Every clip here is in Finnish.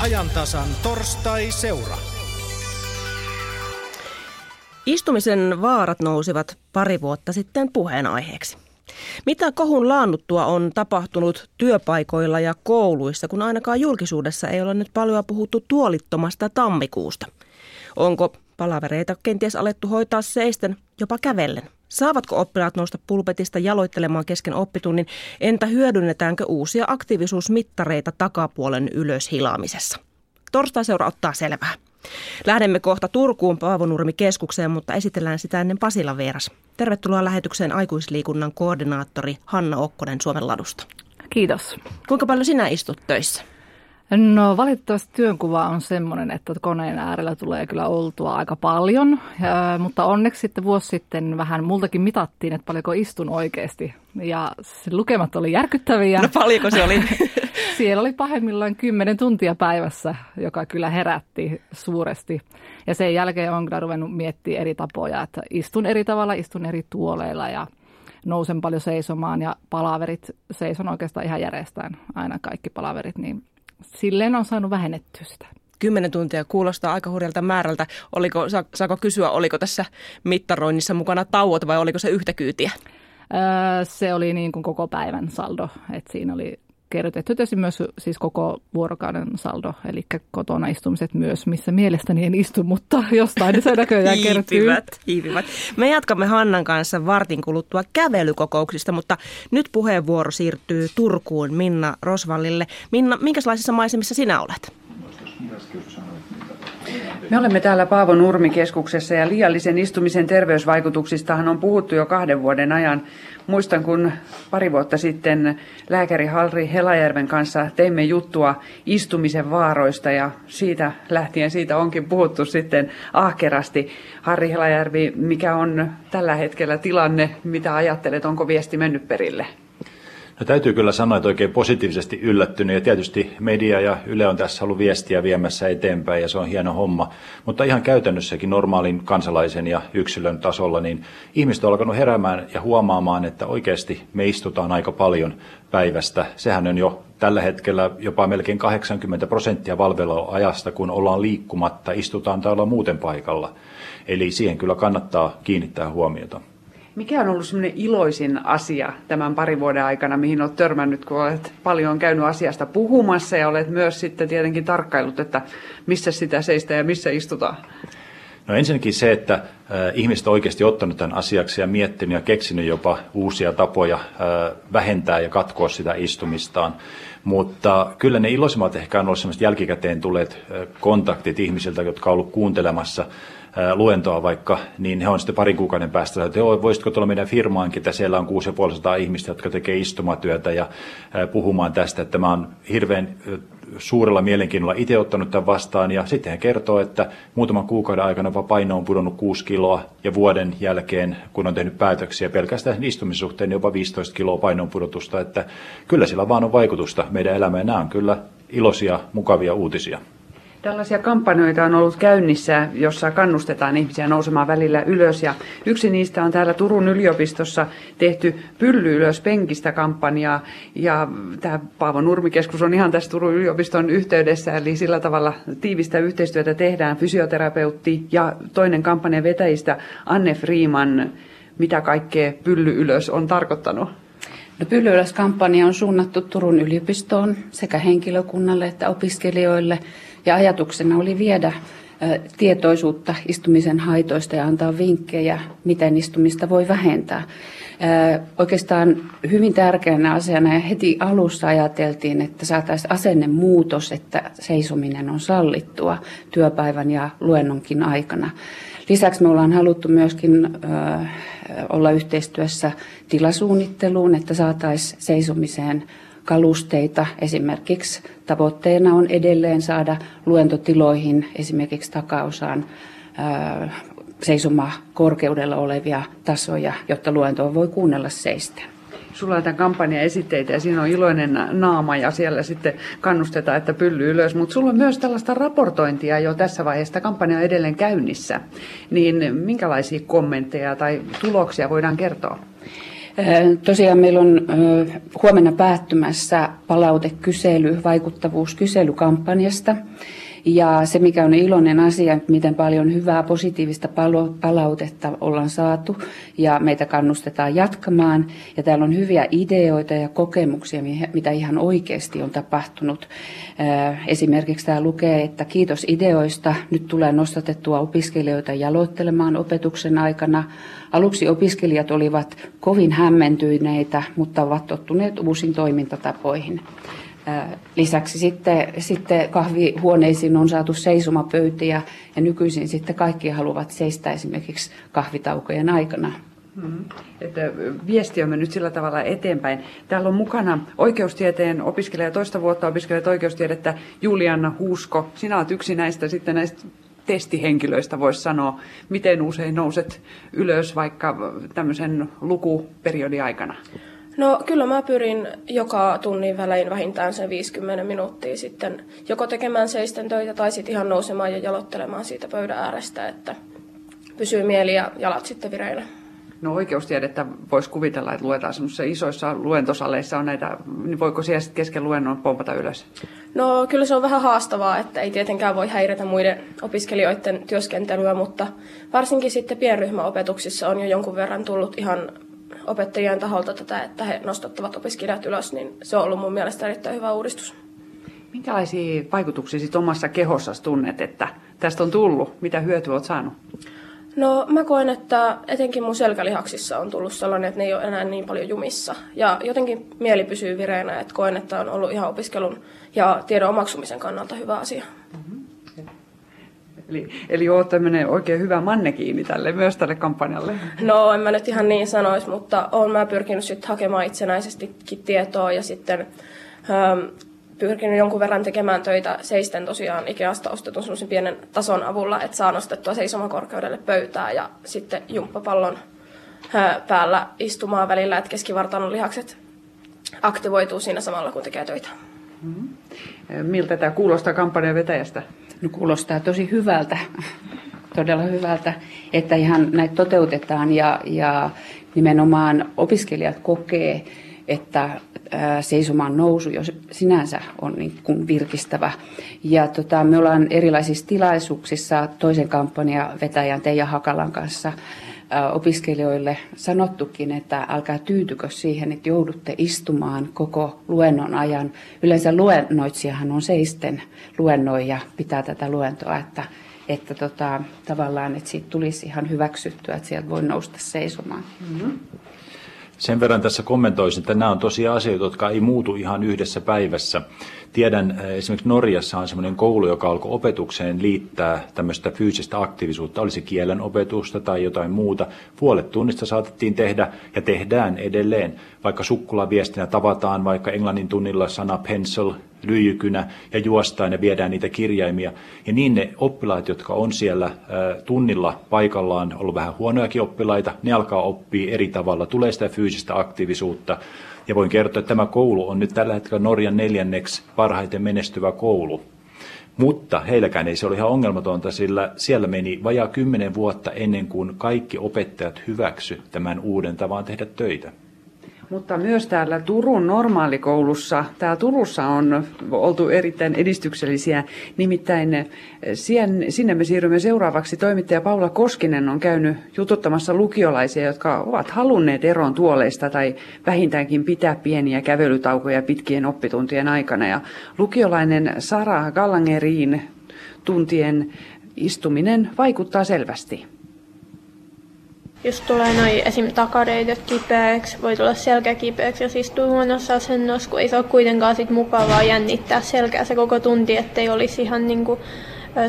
ajantasan torstai-seura. Istumisen vaarat nousivat pari vuotta sitten puheenaiheeksi. Mitä kohun laannuttua on tapahtunut työpaikoilla ja kouluissa, kun ainakaan julkisuudessa ei ole nyt paljon puhuttu tuolittomasta tammikuusta? Onko palavereita kenties alettu hoitaa seisten, jopa kävellen? Saavatko oppilaat nousta pulpetista jaloittelemaan kesken oppitunnin? Entä hyödynnetäänkö uusia aktiivisuusmittareita takapuolen ylös hilaamisessa? Torstai-seura ottaa selvää. Lähdemme kohta Turkuun Paavonurmi-keskukseen, mutta esitellään sitä ennen Pasila Veeras. Tervetuloa lähetykseen aikuisliikunnan koordinaattori Hanna Okkonen Suomen ladusta. Kiitos. Kuinka paljon sinä istut töissä? No valitettavasti työnkuva on semmoinen, että koneen äärellä tulee kyllä oltua aika paljon, ja, mutta onneksi sitten vuosi sitten vähän multakin mitattiin, että paljonko istun oikeasti. Ja se lukemat oli järkyttäviä. No paljonko se oli? Siellä oli pahimmillaan 10 tuntia päivässä, joka kyllä herätti suuresti. Ja sen jälkeen on kyllä ruvennut miettimään eri tapoja, että istun eri tavalla, istun eri tuoleilla ja nousen paljon seisomaan ja palaverit, seison oikeastaan ihan järjestään aina kaikki palaverit, niin silleen on saanut vähennettyä sitä. Kymmenen tuntia kuulostaa aika hurjalta määrältä. Oliko, saako kysyä, oliko tässä mittaroinnissa mukana tauot vai oliko se yhtä kyytiä? Öö, se oli niin kuin koko päivän saldo, että siinä oli kerrotettu tietysti myös siis koko vuorokauden saldo, eli kotona istumiset myös, missä mielestäni en istu, mutta jostain se näköjään kertyy. hiipivät, hiipivät. Me jatkamme Hannan kanssa vartin kuluttua kävelykokouksista, mutta nyt puheenvuoro siirtyy Turkuun Minna Rosvallille. Minna, minkälaisissa maisemissa sinä olet? Me olemme täällä Paavo Nurmikeskuksessa ja liiallisen istumisen terveysvaikutuksistahan on puhuttu jo kahden vuoden ajan. Muistan, kun pari vuotta sitten lääkäri Halri Helajärven kanssa teimme juttua istumisen vaaroista ja siitä lähtien siitä onkin puhuttu sitten ahkerasti. Harri Helajärvi, mikä on tällä hetkellä tilanne, mitä ajattelet, onko viesti mennyt perille? No täytyy kyllä sanoa, että oikein positiivisesti yllättynyt ja tietysti media ja Yle on tässä ollut viestiä viemässä eteenpäin ja se on hieno homma. Mutta ihan käytännössäkin normaalin kansalaisen ja yksilön tasolla, niin ihmiset on alkanut heräämään ja huomaamaan, että oikeasti me istutaan aika paljon päivästä. Sehän on jo tällä hetkellä jopa melkein 80 prosenttia ajasta, kun ollaan liikkumatta, istutaan tai ollaan muuten paikalla. Eli siihen kyllä kannattaa kiinnittää huomiota. Mikä on ollut semmoinen iloisin asia tämän parin vuoden aikana, mihin olet törmännyt, kun olet paljon käynyt asiasta puhumassa ja olet myös sitten tietenkin tarkkailut, että missä sitä seistä ja missä istutaan? No ensinnäkin se, että äh, ihmiset on oikeasti ottanut tämän asiaksi ja miettinyt ja keksinyt jopa uusia tapoja äh, vähentää ja katkoa sitä istumistaan. Mutta kyllä ne iloisimmat ehkä on ollut jälkikäteen tulleet äh, kontaktit ihmisiltä, jotka ovat olleet kuuntelemassa luentoa vaikka, niin he on sitten parin kuukauden päästä, että voisitko tulla meidän firmaankin, että siellä on 6500 ihmistä, jotka tekee istumatyötä ja puhumaan tästä, että mä oon hirveän suurella mielenkiinnolla itse ottanut tämän vastaan ja sitten hän kertoo, että muutaman kuukauden aikana paino on pudonnut 6 kiloa ja vuoden jälkeen, kun on tehnyt päätöksiä pelkästään istumisen suhteen, niin jopa 15 kiloa painon pudotusta, että kyllä sillä vaan on vaikutusta meidän elämään. Nämä on kyllä iloisia, mukavia uutisia. Tällaisia kampanjoita on ollut käynnissä, jossa kannustetaan ihmisiä nousemaan välillä ylös. Ja yksi niistä on täällä Turun yliopistossa tehty Pylly ylös penkistä kampanjaa. Ja tämä Paavo Nurmikeskus on ihan tässä Turun yliopiston yhteydessä, eli sillä tavalla tiivistä yhteistyötä tehdään. Fysioterapeutti ja toinen kampanjan vetäjistä Anne Freeman. Mitä kaikkea Pylly ylös on tarkoittanut? No, Pylly ylös-kampanja on suunnattu Turun yliopistoon sekä henkilökunnalle että opiskelijoille – ja ajatuksena oli viedä tietoisuutta istumisen haitoista ja antaa vinkkejä, miten istumista voi vähentää. Oikeastaan hyvin tärkeänä asiana ja heti alussa ajateltiin, että saataisiin asennemuutos, että seisominen on sallittua työpäivän ja luennonkin aikana. Lisäksi me ollaan haluttu myöskin olla yhteistyössä tilasuunnitteluun, että saataisiin seisomiseen kalusteita. Esimerkiksi tavoitteena on edelleen saada luentotiloihin esimerkiksi takaosaan seisoma korkeudella olevia tasoja, jotta luentoa voi kuunnella seistä. Sulla on tämän kampanjan esitteitä ja siinä on iloinen naama ja siellä sitten kannustetaan, että pylly ylös. Mutta sulla on myös tällaista raportointia jo tässä vaiheessa. Kampanja on edelleen käynnissä. Niin minkälaisia kommentteja tai tuloksia voidaan kertoa? Tosiaan meillä on huomenna päättymässä palautekysely, vaikuttavuuskyselykampanjasta. Ja se, mikä on iloinen asia, miten paljon hyvää positiivista palautetta ollaan saatu ja meitä kannustetaan jatkamaan. Ja täällä on hyviä ideoita ja kokemuksia, mitä ihan oikeasti on tapahtunut. Esimerkiksi tämä lukee, että kiitos ideoista. Nyt tulee nostatettua opiskelijoita jaloittelemaan opetuksen aikana. Aluksi opiskelijat olivat kovin hämmentyneitä, mutta ovat tottuneet uusiin toimintatapoihin. Lisäksi sitten, sitten kahvihuoneisiin on saatu seisomapöytiä ja nykyisin sitten kaikki haluavat seistä esimerkiksi kahvitaukojen aikana. Hmm. Että viesti on mennyt sillä tavalla eteenpäin. Täällä on mukana oikeustieteen opiskelija, toista vuotta opiskelijat oikeustiedettä Juliana Huusko. Sinä olet yksi näistä sitten näistä testihenkilöistä, voisi sanoa. Miten usein nouset ylös vaikka tämmöisen lukuperiodin aikana? No kyllä mä pyrin joka tunnin välein vähintään sen 50 minuuttia sitten joko tekemään seisten töitä tai sitten ihan nousemaan ja jalottelemaan siitä pöydän äärestä, että pysyy mieli ja jalat sitten vireillä. No oikeustiedettä voisi kuvitella, että luetaan semmoisissa isoissa luentosaleissa on näitä, niin voiko siellä sitten kesken luennon pompata ylös? No kyllä se on vähän haastavaa, että ei tietenkään voi häiritä muiden opiskelijoiden työskentelyä, mutta varsinkin sitten pienryhmäopetuksissa on jo jonkun verran tullut ihan opettajien taholta tätä, että he nostattavat opiskelijat ylös, niin se on ollut mun mielestä erittäin hyvä uudistus. Minkälaisia vaikutuksia sit omassa kehossa tunnet, että tästä on tullut? Mitä hyötyä olet saanut? No mä koen, että etenkin mun selkälihaksissa on tullut sellainen, että ne ei ole enää niin paljon jumissa. Ja jotenkin mieli pysyy vireenä, että koen, että on ollut ihan opiskelun ja tiedon omaksumisen kannalta hyvä asia. Mm-hmm. Eli, eli olet tämmöinen oikein hyvä mannekiini tälle, myös tälle kampanjalle. No en mä nyt ihan niin sanoisi, mutta olen mä pyrkinyt sitten hakemaan itsenäisestikin tietoa ja sitten ähm, pyrkinyt jonkun verran tekemään töitä seisten tosiaan Ikeasta ostetun semmoisen pienen tason avulla, että saa nostettua seisomakorkeudelle pöytää ja sitten jumppapallon äh, päällä istumaan välillä, että keskivartalon lihakset aktivoituu siinä samalla, kun tekee töitä. Mm-hmm. Miltä tämä kuulostaa kampanjan vetäjästä? No kuulostaa tosi hyvältä, todella hyvältä, että ihan näitä toteutetaan ja, ja nimenomaan opiskelijat kokee, että seisomaan nousu jo sinänsä on niin kuin virkistävä. Ja tota, me ollaan erilaisissa tilaisuuksissa toisen kampanjan vetäjän Teija Hakalan kanssa opiskelijoille sanottukin, että älkää tyytykö siihen, että joudutte istumaan koko luennon ajan. Yleensä luennoitsijahan on seisten luennoija, pitää tätä luentoa, että, että tota, tavallaan, että siitä tulisi ihan hyväksyttyä, että sieltä voi nousta seisomaan. Mm-hmm. Sen verran tässä kommentoisin, että nämä on tosiaan asioita, jotka ei muutu ihan yhdessä päivässä. Tiedän, äh, esimerkiksi Norjassa on sellainen koulu, joka alkoi opetukseen liittää tämmöistä fyysistä aktiivisuutta, olisi kielen opetusta tai jotain muuta. Puolet tunnista saatettiin tehdä ja tehdään edelleen. Vaikka sukkulaviestinä tavataan vaikka englannin tunnilla sana pencil, lyijykynä ja juostaan ja viedään niitä kirjaimia. Ja niin ne oppilaat, jotka on siellä tunnilla paikallaan, ollut vähän huonojakin oppilaita, ne alkaa oppia eri tavalla, tulee sitä fyysistä aktiivisuutta. Ja voin kertoa, että tämä koulu on nyt tällä hetkellä Norjan neljänneksi parhaiten menestyvä koulu. Mutta heilläkään ei se ole ihan ongelmatonta, sillä siellä meni vajaa kymmenen vuotta ennen kuin kaikki opettajat hyväksy tämän uuden tavan tehdä töitä. Mutta myös täällä Turun normaalikoulussa, täällä Turussa on oltu erittäin edistyksellisiä. Nimittäin eh, sinne me siirrymme seuraavaksi. Toimittaja Paula Koskinen on käynyt jututtamassa lukiolaisia, jotka ovat halunneet eron tuoleista tai vähintäänkin pitää pieniä kävelytaukoja pitkien oppituntien aikana. Ja lukiolainen Sara Gallangeriin tuntien istuminen vaikuttaa selvästi. Jos tulee noin esim. takareidet kipeäksi, voi tulla selkä kipeäksi ja siis huonossa asennossa, kun ei se ole kuitenkaan sit mukavaa jännittää selkää se koko tunti, ettei olisi ihan niinku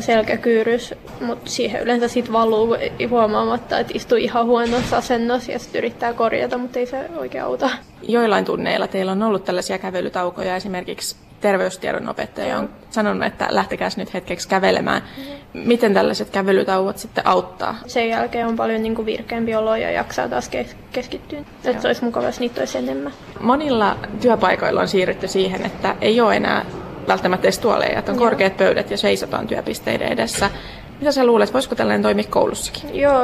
selkäkyyrys, mutta siihen yleensä sitten valuu huomaamatta, että istuu ihan huonossa asennossa ja sitten yrittää korjata, mutta ei se oikein auta. Joillain tunneilla teillä on ollut tällaisia kävelytaukoja, esimerkiksi terveystiedon opettaja on sanonut, että lähtekääs nyt hetkeksi kävelemään. Miten tällaiset kävelytauot sitten auttaa? Sen jälkeen on paljon niin kuin virkeämpi olo ja jaksaa taas keskittyä. Että se olisi mukava, jos niitä olisi enemmän. Monilla työpaikoilla on siirrytty siihen, että ei ole enää välttämättä edes tuoleja, että on Joo. korkeat pöydät ja seisotaan työpisteiden edessä. Mitä sä luulet, voisiko tällainen toimia koulussakin? Joo,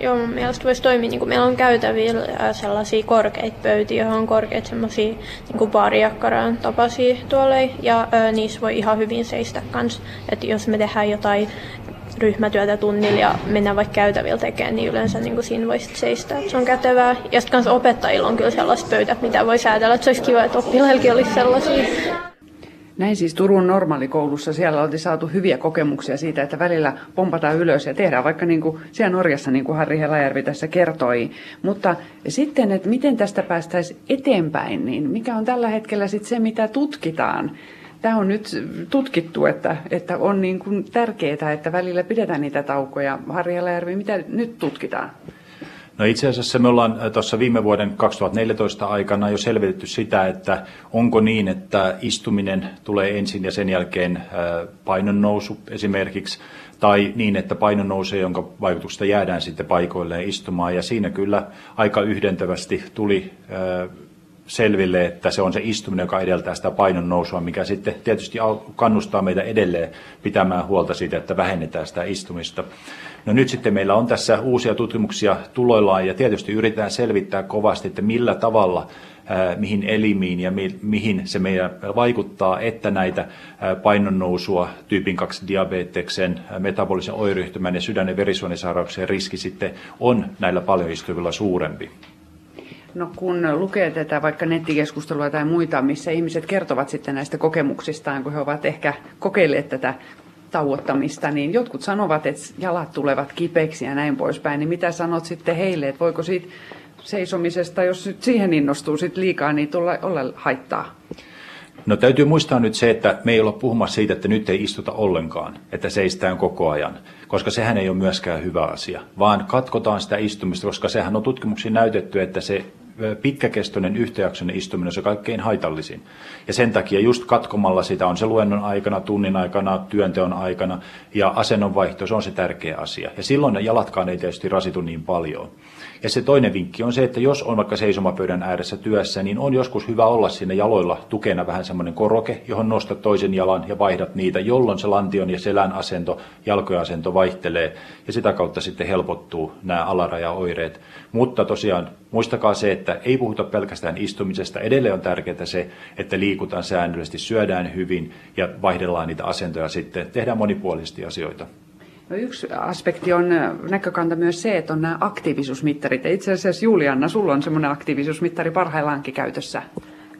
joo mun mielestä voisi toimia, niin kuin meillä on käytävillä sellaisia korkeita pöytiä, johon on korkeita sellaisia niin baariakkaraan tapaisia tuolla, ja ö, niissä voi ihan hyvin seistä kanssa. Että jos me tehdään jotain ryhmätyötä tunnilla ja mennään vaikka käytävillä tekemään, niin yleensä niin kuin siinä voisi seistä. Se on kätevää. Ja sitten opettajilla on kyllä sellaiset pöytät, mitä voi säädellä, että se olisi kiva, että oppilaillekin olisi sellaisia. Näin siis Turun normaalikoulussa siellä oltiin saatu hyviä kokemuksia siitä, että välillä pompataan ylös ja tehdään vaikka niin kuin siellä Norjassa, niin kuin Harri Helajärvi tässä kertoi. Mutta sitten, että miten tästä päästäisiin eteenpäin, niin mikä on tällä hetkellä sitten se, mitä tutkitaan? Tämä on nyt tutkittu, että, että on niin kuin tärkeää, että välillä pidetään niitä taukoja. Harri Helajärvi, mitä nyt tutkitaan? No itse asiassa me ollaan äh, tuossa viime vuoden 2014 aikana jo selvitetty sitä, että onko niin, että istuminen tulee ensin ja sen jälkeen äh, painon nousu esimerkiksi, tai niin, että painon nousee, jonka vaikutuksesta jäädään sitten paikoilleen istumaan. Ja siinä kyllä aika yhdentävästi tuli äh, selville, että se on se istuminen, joka edeltää sitä painon nousua, mikä sitten tietysti kannustaa meitä edelleen pitämään huolta siitä, että vähennetään sitä istumista. No nyt sitten meillä on tässä uusia tutkimuksia tuloillaan ja tietysti yritetään selvittää kovasti, että millä tavalla mihin elimiin ja mi- mihin se meidän vaikuttaa, että näitä painonnousua, tyypin 2 diabeteksen, metabolisen oiryhtymän ja sydän- ja verisuonisairauksien riski sitten on näillä paljon istuvilla suurempi. No kun lukee tätä vaikka nettikeskustelua tai muita, missä ihmiset kertovat sitten näistä kokemuksistaan, kun he ovat ehkä kokeilleet tätä tauottamista, niin jotkut sanovat, että jalat tulevat kipeiksi ja näin poispäin. Niin mitä sanot sitten heille, että voiko siitä seisomisesta, jos nyt siihen innostuu sit liikaa, niin tulla, olla haittaa? No täytyy muistaa nyt se, että me ei olla puhumassa siitä, että nyt ei istuta ollenkaan, että seistään koko ajan, koska sehän ei ole myöskään hyvä asia, vaan katkotaan sitä istumista, koska sehän on tutkimuksiin näytetty, että se pitkäkestoinen yhtäjaksoinen istuminen on se kaikkein haitallisin. Ja sen takia just katkomalla sitä on se luennon aikana, tunnin aikana, työnteon aikana ja asennonvaihto, se on se tärkeä asia. Ja silloin ne jalatkaan ei tietysti rasitu niin paljon. Ja se toinen vinkki on se, että jos on vaikka seisomapöydän ääressä työssä, niin on joskus hyvä olla sinne jaloilla tukena vähän semmoinen koroke, johon nostat toisen jalan ja vaihdat niitä, jolloin se lantion ja selän asento, jalkojen asento vaihtelee ja sitä kautta sitten helpottuu nämä alarajaoireet. Mutta tosiaan muistakaa se, että ei puhuta pelkästään istumisesta. Edelleen on tärkeää se, että liikutaan säännöllisesti, syödään hyvin ja vaihdellaan niitä asentoja sitten. Tehdään monipuolisesti asioita. No yksi aspekti on näkökanta myös se, että on nämä aktiivisuusmittarit. Ja itse asiassa Julianna, sulla on semmoinen aktiivisuusmittari parhaillaankin käytössä.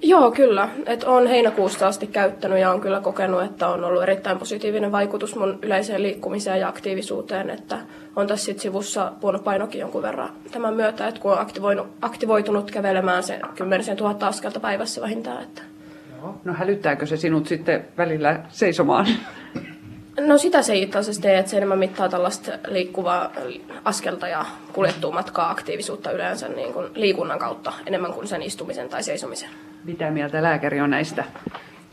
Joo, kyllä. Et olen heinäkuusta asti käyttänyt ja on kyllä kokenut, että on ollut erittäin positiivinen vaikutus mun yleiseen liikkumiseen ja aktiivisuuteen. Että on tässä sit sivussa puhunut painokin jonkun verran tämän myötä, että kun on aktivoinut, aktivoitunut kävelemään se 10 000 askelta päivässä vähintään. Että. No hälyttääkö se sinut sitten välillä seisomaan? No sitä se itse asiassa tee, että se enemmän mittaa tällaista liikkuvaa askelta ja kuljettua matkaa aktiivisuutta yleensä niin kuin liikunnan kautta enemmän kuin sen istumisen tai seisomisen. Mitä mieltä lääkäri on näistä?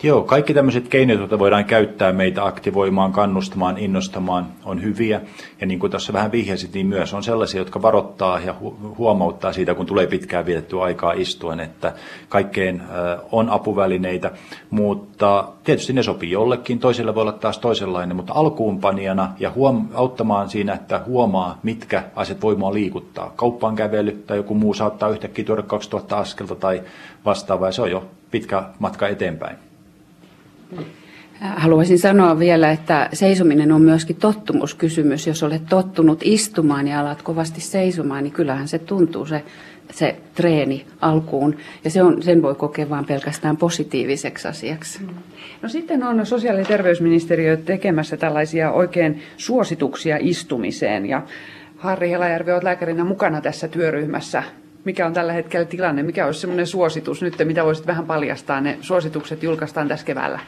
Joo, kaikki tämmöiset keinot, joita voidaan käyttää meitä aktivoimaan, kannustamaan, innostamaan, on hyviä. Ja niin kuin tässä vähän vihjasit, niin myös on sellaisia, jotka varoittaa ja huomauttaa siitä, kun tulee pitkään vietetty aikaa istuen, että kaikkeen on apuvälineitä, mutta tietysti ne sopii jollekin, toiselle voi olla taas toisenlainen, mutta alkuunpanijana ja huom- auttamaan siinä, että huomaa, mitkä asiat voimaa liikuttaa. Kauppaan kävely tai joku muu saattaa yhtäkkiä tuoda 2000 askelta tai vastaavaa, ja se on jo pitkä matka eteenpäin. Haluaisin sanoa vielä, että seisominen on myöskin tottumuskysymys. Jos olet tottunut istumaan ja alat kovasti seisomaan, niin kyllähän se tuntuu se, se treeni alkuun. Ja se on, sen voi kokea vain pelkästään positiiviseksi asiaksi. No sitten on sosiaali- ja terveysministeriö tekemässä tällaisia oikein suosituksia istumiseen. Ja Harri Helajärvi, olet lääkärinä mukana tässä työryhmässä. Mikä on tällä hetkellä tilanne? Mikä olisi semmoinen suositus nyt, mitä voisit vähän paljastaa? Ne suositukset julkaistaan tässä keväällä.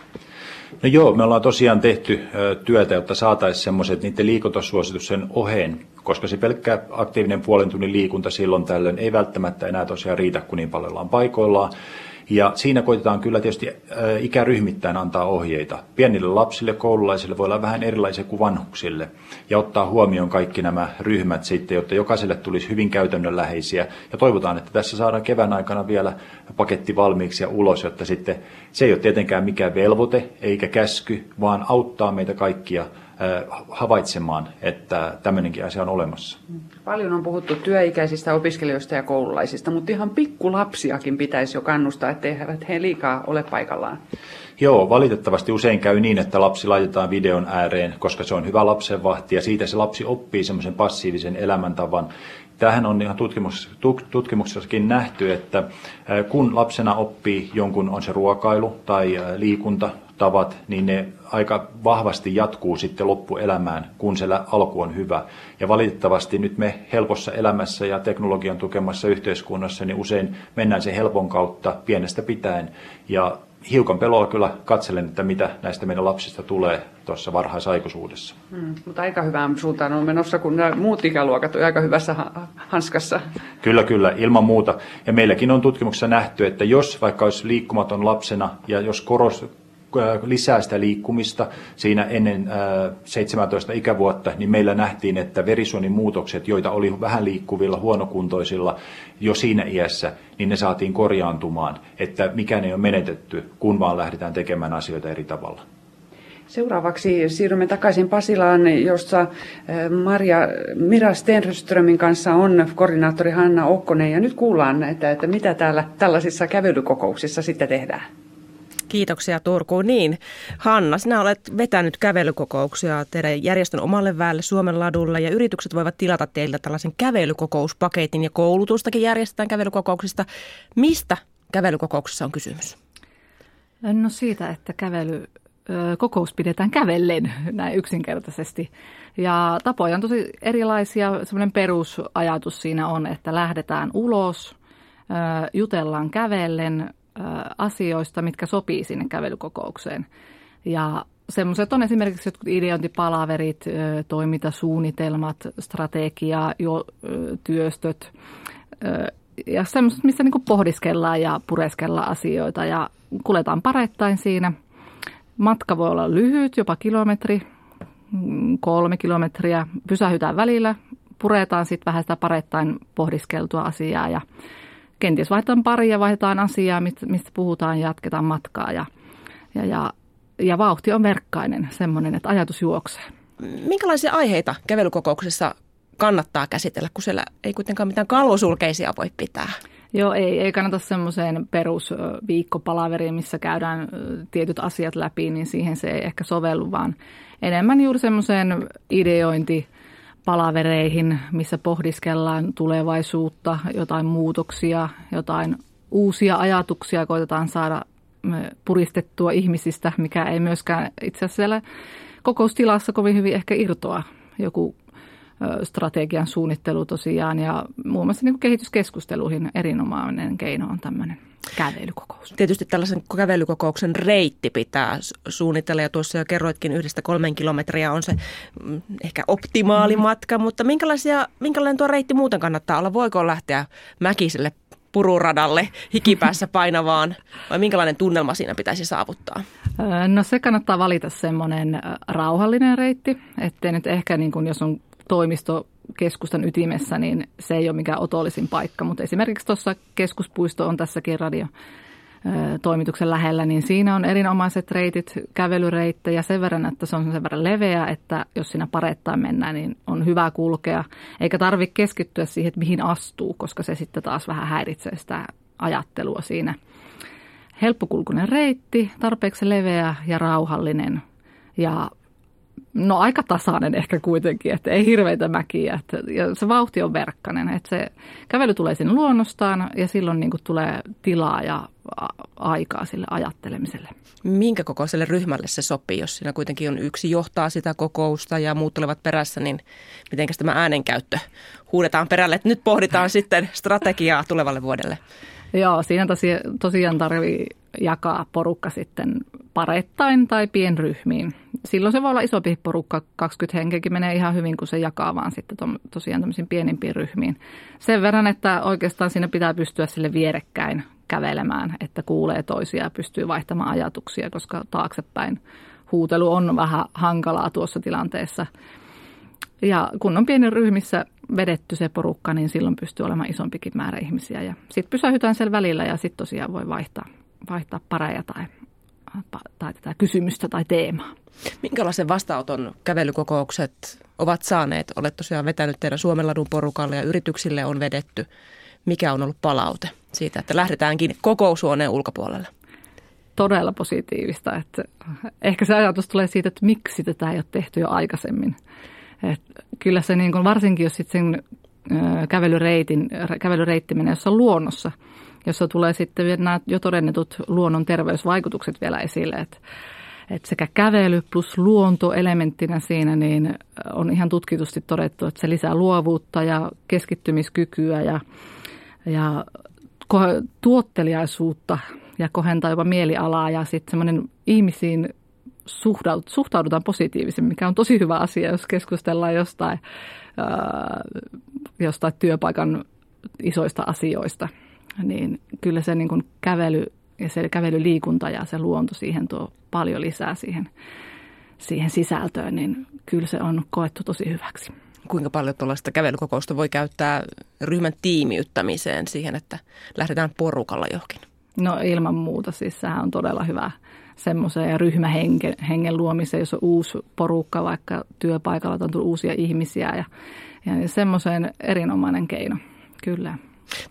No joo, me ollaan tosiaan tehty työtä, jotta saataisiin semmoiset niiden liikuntasuosituksen oheen, koska se pelkkä aktiivinen puolen tunnin liikunta silloin tällöin ei välttämättä enää tosiaan riitä, kun niin paljon ollaan paikoillaan. Ja siinä koitetaan kyllä tietysti ikäryhmittäin antaa ohjeita. Pienille lapsille, koululaisille voi olla vähän erilaisia kuin vanhuksille. Ja ottaa huomioon kaikki nämä ryhmät sitten, jotta jokaiselle tulisi hyvin käytännönläheisiä. Ja toivotaan, että tässä saadaan kevään aikana vielä paketti valmiiksi ja ulos, jotta sitten se ei ole tietenkään mikään velvoite eikä käsky, vaan auttaa meitä kaikkia havaitsemaan, että tämmöinenkin asia on olemassa. Paljon on puhuttu työikäisistä opiskelijoista ja koululaisista, mutta ihan pikkulapsiakin pitäisi jo kannustaa, ettei he liikaa ole paikallaan. Joo, valitettavasti usein käy niin, että lapsi laitetaan videon ääreen, koska se on hyvä lapsenvahti ja siitä se lapsi oppii semmoisen passiivisen elämäntavan. Tähän on ihan tutkimus, tutkimuksessakin nähty, että kun lapsena oppii jonkun, on se ruokailu tai liikunta tavat, niin ne aika vahvasti jatkuu sitten loppuelämään, kun se alku on hyvä. Ja valitettavasti nyt me helpossa elämässä ja teknologian tukemassa yhteiskunnassa, niin usein mennään se helpon kautta pienestä pitäen. Ja hiukan pelolla kyllä katselen, että mitä näistä meidän lapsista tulee tuossa varhaisaikuisuudessa. Hmm, mutta aika hyvään suuntaan on menossa, kun nämä muut ikäluokat ovat aika hyvässä hanskassa. Kyllä, kyllä, ilman muuta. Ja meilläkin on tutkimuksessa nähty, että jos vaikka olisi liikkumaton lapsena ja jos koros, lisää sitä liikkumista siinä ennen 17 äh, ikävuotta, niin meillä nähtiin, että verisuonimuutokset, joita oli vähän liikkuvilla huonokuntoisilla jo siinä iässä, niin ne saatiin korjaantumaan, että mikään ei ole menetetty, kun vaan lähdetään tekemään asioita eri tavalla. Seuraavaksi siirrymme takaisin Pasilaan, jossa äh, Maria Mira Stenströmin kanssa on koordinaattori Hanna Okkonen. Ja nyt kuullaan, että, että mitä täällä tällaisissa kävelykokouksissa sitten tehdään. Kiitoksia Turku. Niin, Hanna, sinä olet vetänyt kävelykokouksia teidän järjestön omalle väelle Suomen ladulla ja yritykset voivat tilata teiltä tällaisen kävelykokouuspaketin ja koulutustakin järjestetään kävelykokouksista. Mistä kävelykokouksessa on kysymys? No siitä, että kävely, kokous pidetään kävellen näin yksinkertaisesti. Ja tapoja on tosi erilaisia. Sellainen perusajatus siinä on, että lähdetään ulos, jutellaan kävellen, asioista, mitkä sopii sinne kävelykokoukseen. Ja semmoiset on esimerkiksi jotkut ideointipalaverit, toimintasuunnitelmat, strategia, jo, työstöt ja semmoiset, missä niin pohdiskellaan ja pureskellaan asioita ja kuljetaan parettain siinä. Matka voi olla lyhyt, jopa kilometri, mm, kolme kilometriä. Pysähytään välillä, puretaan sitten vähän sitä parettain pohdiskeltua asiaa ja kenties vaihdetaan pari ja vaihdetaan asiaa, mistä puhutaan ja jatketaan matkaa. Ja, ja, ja, ja vauhti on verkkainen, semmoinen, että ajatus juoksee. Minkälaisia aiheita kävelykokouksessa kannattaa käsitellä, kun siellä ei kuitenkaan mitään kalvosulkeisia voi pitää? Joo, ei, ei kannata semmoiseen perusviikkopalaveriin, missä käydään tietyt asiat läpi, niin siihen se ei ehkä sovellu, vaan enemmän juuri semmoiseen ideointi, palavereihin, missä pohdiskellaan tulevaisuutta, jotain muutoksia, jotain uusia ajatuksia koitetaan saada puristettua ihmisistä, mikä ei myöskään itse asiassa siellä kokoustilassa kovin hyvin ehkä irtoa. Joku strategian suunnittelu tosiaan ja muun muassa niin kehityskeskusteluihin erinomainen keino on tämmöinen kävelykokous. Tietysti tällaisen kävelykokouksen reitti pitää suunnitella ja tuossa jo kerroitkin yhdestä kolmen kilometriä on se mm, ehkä optimaali mm-hmm. matka, mutta minkälaisia, minkälainen tuo reitti muuten kannattaa olla? Voiko lähteä mäkiselle pururadalle hikipäässä painavaan vai minkälainen tunnelma siinä pitäisi saavuttaa? No se kannattaa valita semmoinen rauhallinen reitti, ettei nyt ehkä niin kuin jos on toimisto keskustan ytimessä, niin se ei ole mikään otollisin paikka. Mutta esimerkiksi tuossa keskuspuisto on tässäkin radio toimituksen lähellä, niin siinä on erinomaiset reitit, kävelyreittejä sen verran, että se on sen verran leveä, että jos siinä parettaan mennään, niin on hyvä kulkea. Eikä tarvitse keskittyä siihen, että mihin astuu, koska se sitten taas vähän häiritsee sitä ajattelua siinä. Helppokulkunen reitti, tarpeeksi leveä ja rauhallinen ja No aika tasainen ehkä kuitenkin, että ei hirveitä mäkiä. Että, ja se vauhti on verkkainen, että se kävely tulee sinne luonnostaan ja silloin niin tilaa tilaa ja aikaa sille ajattelemiselle. Minkä kokoiselle ryhmälle se sopii, jos siinä kuitenkin on yksi johtaa sitä kokousta ja muut tulevat perässä, niin miten tämä äänenkäyttö huudetaan perälle, että nyt pohditaan sitten strategiaa tulevalle vuodelle? Joo, siinä tosiaan tarvii jakaa porukka sitten parettain tai pienryhmiin. Silloin se voi olla isompi porukka, 20 henkeäkin menee ihan hyvin, kun se jakaa vaan sitten to, tosiaan tämmöisiin pienimpiin ryhmiin. Sen verran, että oikeastaan siinä pitää pystyä sille vierekkäin kävelemään, että kuulee toisia ja pystyy vaihtamaan ajatuksia, koska taaksepäin huutelu on vähän hankalaa tuossa tilanteessa. Ja kun on pieni ryhmissä vedetty se porukka, niin silloin pystyy olemaan isompikin määrä ihmisiä. Ja sitten pysähytään siellä välillä ja sitten tosiaan voi vaihtaa, vaihtaa pareja tai tai tätä kysymystä tai teemaa. Minkälaisen vastaanoton kävelykokoukset ovat saaneet? Olet tosiaan vetänyt teidän Suomenladun porukalle ja yrityksille on vedetty. Mikä on ollut palaute siitä, että lähdetäänkin kokoushuoneen ulkopuolelle? Todella positiivista. Että ehkä se ajatus tulee siitä, että miksi tätä ei ole tehty jo aikaisemmin. Et kyllä se niin kuin, varsinkin, jos sitten sen kävelyreitin, kävelyreitti menee jossain luonnossa, jossa tulee sitten nämä jo todennetut luonnon terveysvaikutukset vielä esille, että että sekä kävely plus luonto elementtinä siinä niin on ihan tutkitusti todettu, että se lisää luovuutta ja keskittymiskykyä ja, ja tuotteliaisuutta ja kohentaa jopa mielialaa ja sitten semmoinen ihmisiin suhtaudutaan positiivisemmin, mikä on tosi hyvä asia, jos keskustellaan jostain, jostain työpaikan isoista asioista. Niin kyllä se niin kuin kävely ja se kävelyliikunta ja se luonto siihen tuo paljon lisää siihen, siihen sisältöön, niin kyllä se on koettu tosi hyväksi. Kuinka paljon tuollaista kävelykokousta voi käyttää ryhmän tiimiyttämiseen siihen, että lähdetään porukalla johonkin? No ilman muuta, siis sehän on todella hyvä semmoiseen ja ryhmähengen hengen luomiseen, jos on uusi porukka, vaikka työpaikalla on tullut uusia ihmisiä ja, ja semmoiseen erinomainen keino, kyllä.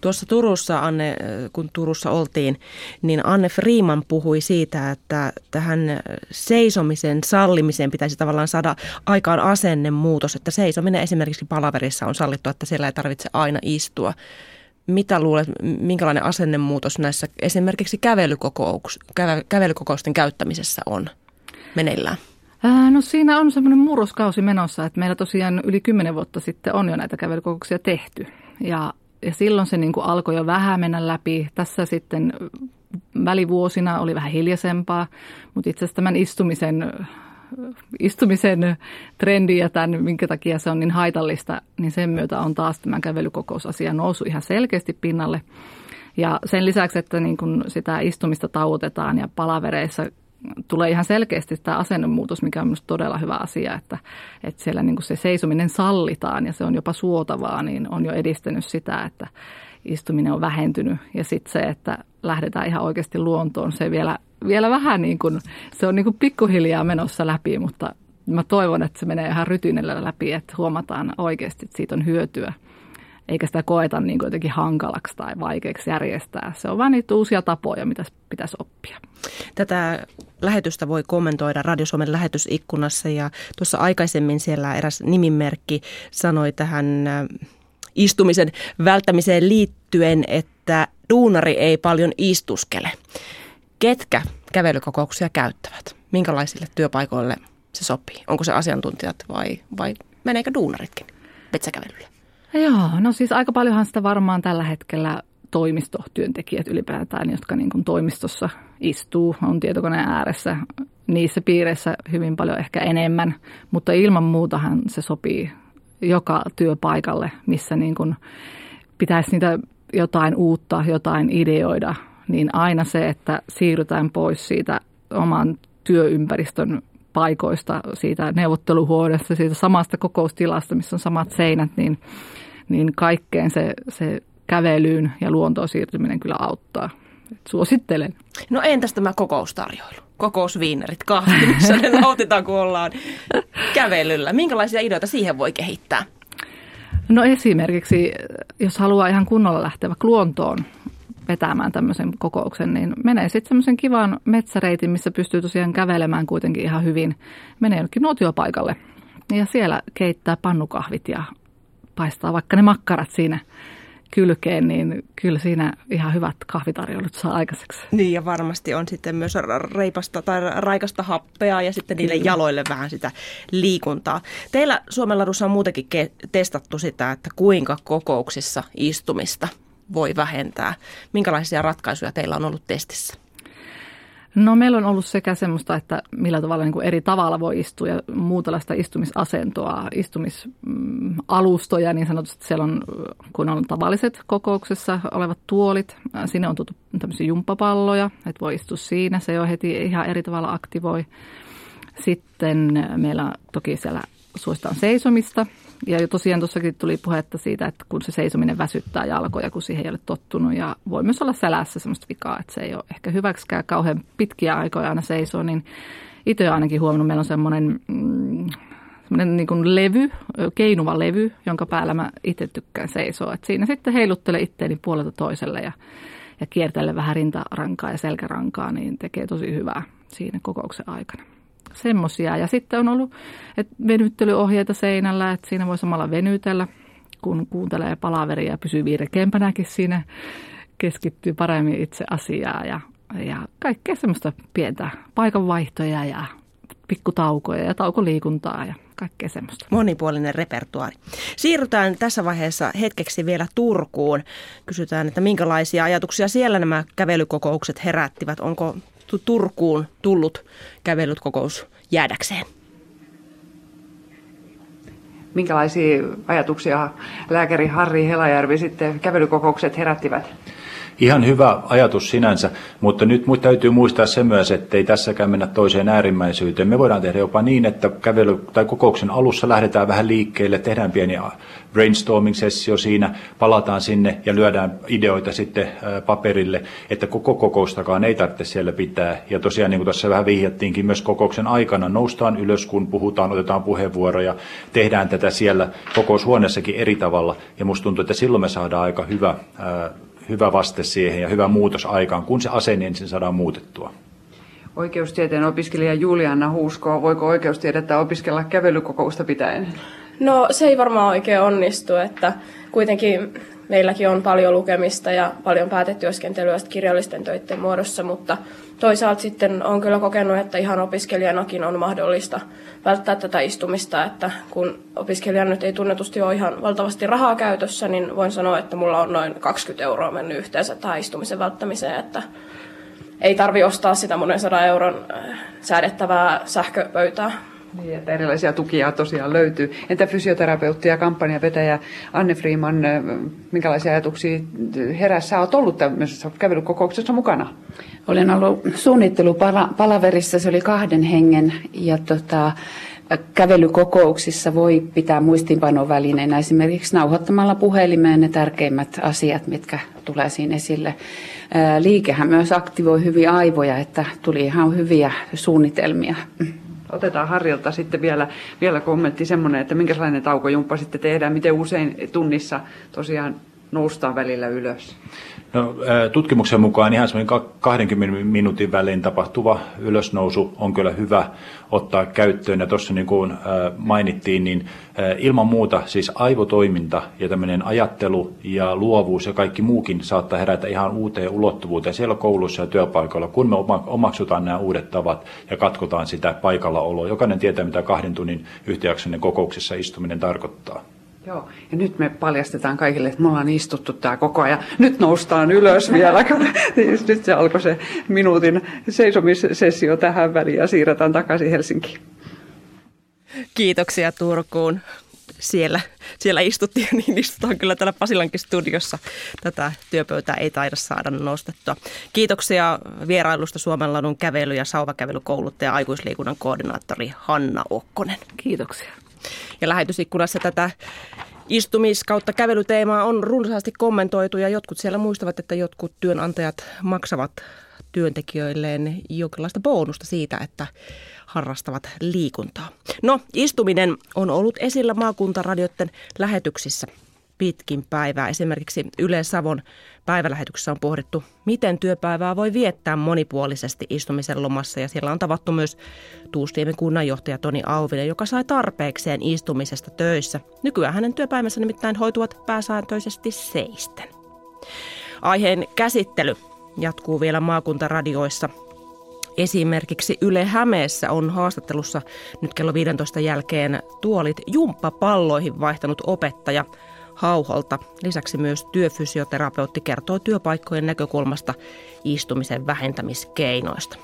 Tuossa Turussa, Anne, kun Turussa oltiin, niin Anne Freeman puhui siitä, että tähän seisomisen sallimiseen pitäisi tavallaan saada aikaan asennemuutos, että seisominen esimerkiksi palaverissa on sallittu, että siellä ei tarvitse aina istua. Mitä luulet, minkälainen asennemuutos näissä esimerkiksi kävelykokous, kävelykokousten käyttämisessä on meneillään? No siinä on semmoinen murroskausi menossa, että meillä tosiaan yli kymmenen vuotta sitten on jo näitä kävelykokouksia tehty. Ja ja silloin se niin kuin alkoi jo vähän mennä läpi. Tässä sitten välivuosina oli vähän hiljaisempaa, mutta itse asiassa tämän istumisen, istumisen trendi ja tämän, minkä takia se on niin haitallista, niin sen myötä on taas tämän kävelykokousasia noussut ihan selkeästi pinnalle. Ja sen lisäksi, että niin kun sitä istumista tauotetaan ja palavereissa tulee ihan selkeästi tämä asennemuutos, mikä on minusta todella hyvä asia, että, että siellä niin kuin se seisominen sallitaan ja se on jopa suotavaa, niin on jo edistänyt sitä, että istuminen on vähentynyt. Ja sitten se, että lähdetään ihan oikeasti luontoon, se vielä, vielä vähän niin kuin, se on niin kuin pikkuhiljaa menossa läpi, mutta mä toivon, että se menee ihan rytynellä läpi, että huomataan oikeasti, että siitä on hyötyä eikä sitä koeta niin kuin jotenkin hankalaksi tai vaikeaksi järjestää. Se on vain niitä uusia tapoja, mitä pitäisi oppia. Tätä lähetystä voi kommentoida Radio Suomen lähetysikkunassa ja tuossa aikaisemmin siellä eräs nimimerkki sanoi tähän äh, istumisen välttämiseen liittyen, että duunari ei paljon istuskele. Ketkä kävelykokouksia käyttävät? Minkälaisille työpaikoille se sopii? Onko se asiantuntijat vai, vai meneekö duunaritkin metsäkävelylle? Joo, no siis aika paljonhan sitä varmaan tällä hetkellä toimistotyöntekijät ylipäätään, jotka niin kuin toimistossa istuu, on tietokoneen ääressä. Niissä piireissä hyvin paljon ehkä enemmän, mutta ilman muutahan se sopii joka työpaikalle, missä niin kuin pitäisi niitä jotain uutta, jotain ideoida, niin aina se, että siirrytään pois siitä oman työympäristön paikoista, siitä neuvotteluhuoneesta, siitä samasta kokoustilasta, missä on samat seinät, niin, niin kaikkeen se, se kävelyyn ja luontoon siirtyminen kyllä auttaa. Et suosittelen. No entäs tämä kokoustarjoilu? Kokousviinerit, missä ne nautitaan, kun ollaan kävelyllä. Minkälaisia ideoita siihen voi kehittää? No esimerkiksi, jos haluaa ihan kunnolla lähteä luontoon vetämään tämmöisen kokouksen, niin menee sitten semmoisen kivan metsäreitin, missä pystyy tosiaan kävelemään kuitenkin ihan hyvin. Menee jonnekin nuotiopaikalle ja siellä keittää pannukahvit ja paistaa vaikka ne makkarat siinä kylkeen, niin kyllä siinä ihan hyvät kahvitarjoulut saa aikaiseksi. Niin ja varmasti on sitten myös reipasta tai raikasta happea ja sitten niille jaloille vähän sitä liikuntaa. Teillä Suomenladussa on muutenkin testattu sitä, että kuinka kokouksissa istumista voi vähentää. Minkälaisia ratkaisuja teillä on ollut testissä? No meillä on ollut sekä semmoista, että millä tavalla niin kuin eri tavalla voi istua ja muutalaista istumisasentoa, istumisalustoja niin sanotusti. Siellä on, kun on tavalliset kokouksessa olevat tuolit, sinne on tultu tämmöisiä jumppapalloja, että voi istua siinä, se jo heti ihan eri tavalla aktivoi. Sitten meillä toki siellä suositaan seisomista Ja tosiaan tuossakin tuli puhetta siitä, että kun se seisominen väsyttää jalkoja, kun siihen ei ole tottunut. Ja voi myös olla selässä semmoista vikaa, että se ei ole ehkä hyväksikään kauhean pitkiä aikoja aina seisoo. Niin itse ainakin huomannut, meillä on semmoinen mm, semmoinen niin kuin levy, keinuva levy, jonka päällä mä itse tykkään seisoa. Et siinä sitten heiluttele itteeni puolelta toiselle ja, ja kiertele vähän rintarankaa ja selkärankaa, niin tekee tosi hyvää siinä kokouksen aikana. Semmoisia. Ja sitten on ollut että venyttelyohjeita seinällä, että siinä voi samalla venytellä, kun kuuntelee palaveria ja pysyy virkeämpänäkin siinä, keskittyy paremmin itse asiaan ja, ja kaikkea semmoista pientä paikanvaihtoja ja pikkutaukoja ja taukoliikuntaa ja kaikkea semmoista. Monipuolinen repertuaari. Siirrytään tässä vaiheessa hetkeksi vielä Turkuun. Kysytään, että minkälaisia ajatuksia siellä nämä kävelykokoukset herättivät. Onko Turkuun tullut kävelytkokous jäädäkseen? Minkälaisia ajatuksia lääkäri Harri Helajärvi sitten kävelykokoukset herättivät? Ihan hyvä ajatus sinänsä, mutta nyt täytyy muistaa se myös, että ei tässäkään mennä toiseen äärimmäisyyteen. Me voidaan tehdä jopa niin, että kävely- tai kokouksen alussa lähdetään vähän liikkeelle, tehdään pieni brainstorming-sessio siinä, palataan sinne ja lyödään ideoita sitten paperille, että koko kokoustakaan ei tarvitse siellä pitää. Ja tosiaan, niin kuin tuossa vähän vihjattiinkin, myös kokouksen aikana noustaan ylös, kun puhutaan, otetaan puheenvuoroja, tehdään tätä siellä kokoushuoneessakin eri tavalla. Ja musta tuntuu, että silloin me saadaan aika hyvä hyvä vaste siihen ja hyvä muutos aikaan, kun se asenne ensin saadaan muutettua. Oikeustieteen opiskelija Juliana Huusko, voiko oikeustiedettä opiskella kävelykokousta pitäen? No se ei varmaan oikein onnistu, että kuitenkin meilläkin on paljon lukemista ja paljon päätetyöskentelyä kirjallisten töiden muodossa, mutta toisaalta sitten on kyllä kokenut, että ihan opiskelijanakin on mahdollista välttää tätä istumista, että kun opiskelijan nyt ei tunnetusti ole ihan valtavasti rahaa käytössä, niin voin sanoa, että mulla on noin 20 euroa mennyt yhteensä tähän istumisen välttämiseen, että ei tarvi ostaa sitä monen sadan euron äh, säädettävää sähköpöytää. Niin, että erilaisia tukia tosiaan löytyy. Entä fysioterapeutti ja kampanjavetäjä Anne Freeman, minkälaisia ajatuksia herässä Sä olet ollut tämmöisessä kävelykokouksessa mukana? Olen ollut suunnittelupalaverissa, se oli kahden hengen ja tota, kävelykokouksissa voi pitää muistiinpanovälineenä esimerkiksi nauhoittamalla puhelimeen ne tärkeimmät asiat, mitkä tulee siinä esille. Liikehän myös aktivoi hyvin aivoja, että tuli ihan hyviä suunnitelmia. Otetaan Harrilta sitten vielä, vielä kommentti semmoinen, että minkälainen taukojumppa sitten tehdään, miten usein tunnissa tosiaan noustaan välillä ylös? No, tutkimuksen mukaan ihan semmoinen 20 minuutin välein tapahtuva ylösnousu on kyllä hyvä ottaa käyttöön. Ja tuossa niin kuin mainittiin, niin ilman muuta siis aivotoiminta ja tämmöinen ajattelu ja luovuus ja kaikki muukin saattaa herätä ihan uuteen ulottuvuuteen siellä koulussa ja työpaikoilla, kun me omaksutaan nämä uudet tavat ja katkotaan sitä paikallaoloa. Jokainen tietää, mitä kahden tunnin yhtäjaksoinen kokouksessa istuminen tarkoittaa. Joo, ja nyt me paljastetaan kaikille, että me ollaan istuttu tämä koko ajan. Nyt noustaan ylös vielä. nyt se alkoi se minuutin seisomissessio tähän väliin ja siirretään takaisin Helsinkiin. Kiitoksia Turkuun. Siellä, siellä istuttiin, niin istutaan kyllä täällä Pasilankin studiossa. Tätä työpöytää ei taida saada nostettua. Kiitoksia vierailusta Suomenladun kävely- ja sauvakävelykouluttaja ja aikuisliikunnan koordinaattori Hanna Okkonen. Kiitoksia. Ja lähetysikkunassa tätä istumis- kautta kävelyteemaa on runsaasti kommentoitu ja jotkut siellä muistavat, että jotkut työnantajat maksavat työntekijöilleen jonkinlaista bonusta siitä, että harrastavat liikuntaa. No, istuminen on ollut esillä maakuntaradioiden lähetyksissä pitkin päivää. Esimerkiksi Yle Savon päivälähetyksessä on pohdittu, miten työpäivää voi viettää monipuolisesti istumisen lomassa. Ja siellä on tavattu myös Tuustiemen kunnanjohtaja Toni Auvinen, joka sai tarpeekseen istumisesta töissä. Nykyään hänen työpäivänsä nimittäin hoituvat pääsääntöisesti seisten. Aiheen käsittely jatkuu vielä maakuntaradioissa Esimerkiksi Yle Hämeessä on haastattelussa nyt kello 15 jälkeen tuolit jumppapalloihin vaihtanut opettaja Hauholta. Lisäksi myös työfysioterapeutti kertoo työpaikkojen näkökulmasta istumisen vähentämiskeinoista.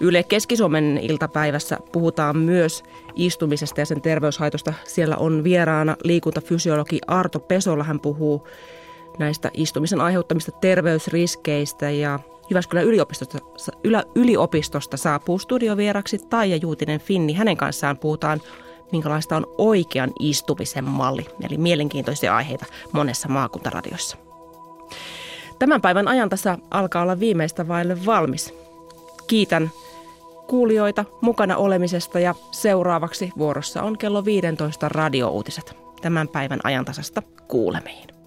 Yle Keski-Suomen iltapäivässä puhutaan myös istumisesta ja sen terveyshaitosta. Siellä on vieraana liikuntafysiologi Arto Pesola. Hän puhuu näistä istumisen aiheuttamista terveysriskeistä ja Jyväskylän yliopistosta, yliopistosta saapuu studiovieraksi Taija Juutinen Finni. Hänen kanssaan puhutaan minkälaista on oikean istumisen malli, eli mielenkiintoisia aiheita monessa maakuntaradiossa. Tämän päivän ajan tässä alkaa olla viimeistä vaille valmis. Kiitän kuulijoita mukana olemisesta ja seuraavaksi vuorossa on kello 15 radiouutiset. Tämän päivän ajantasasta kuulemiin.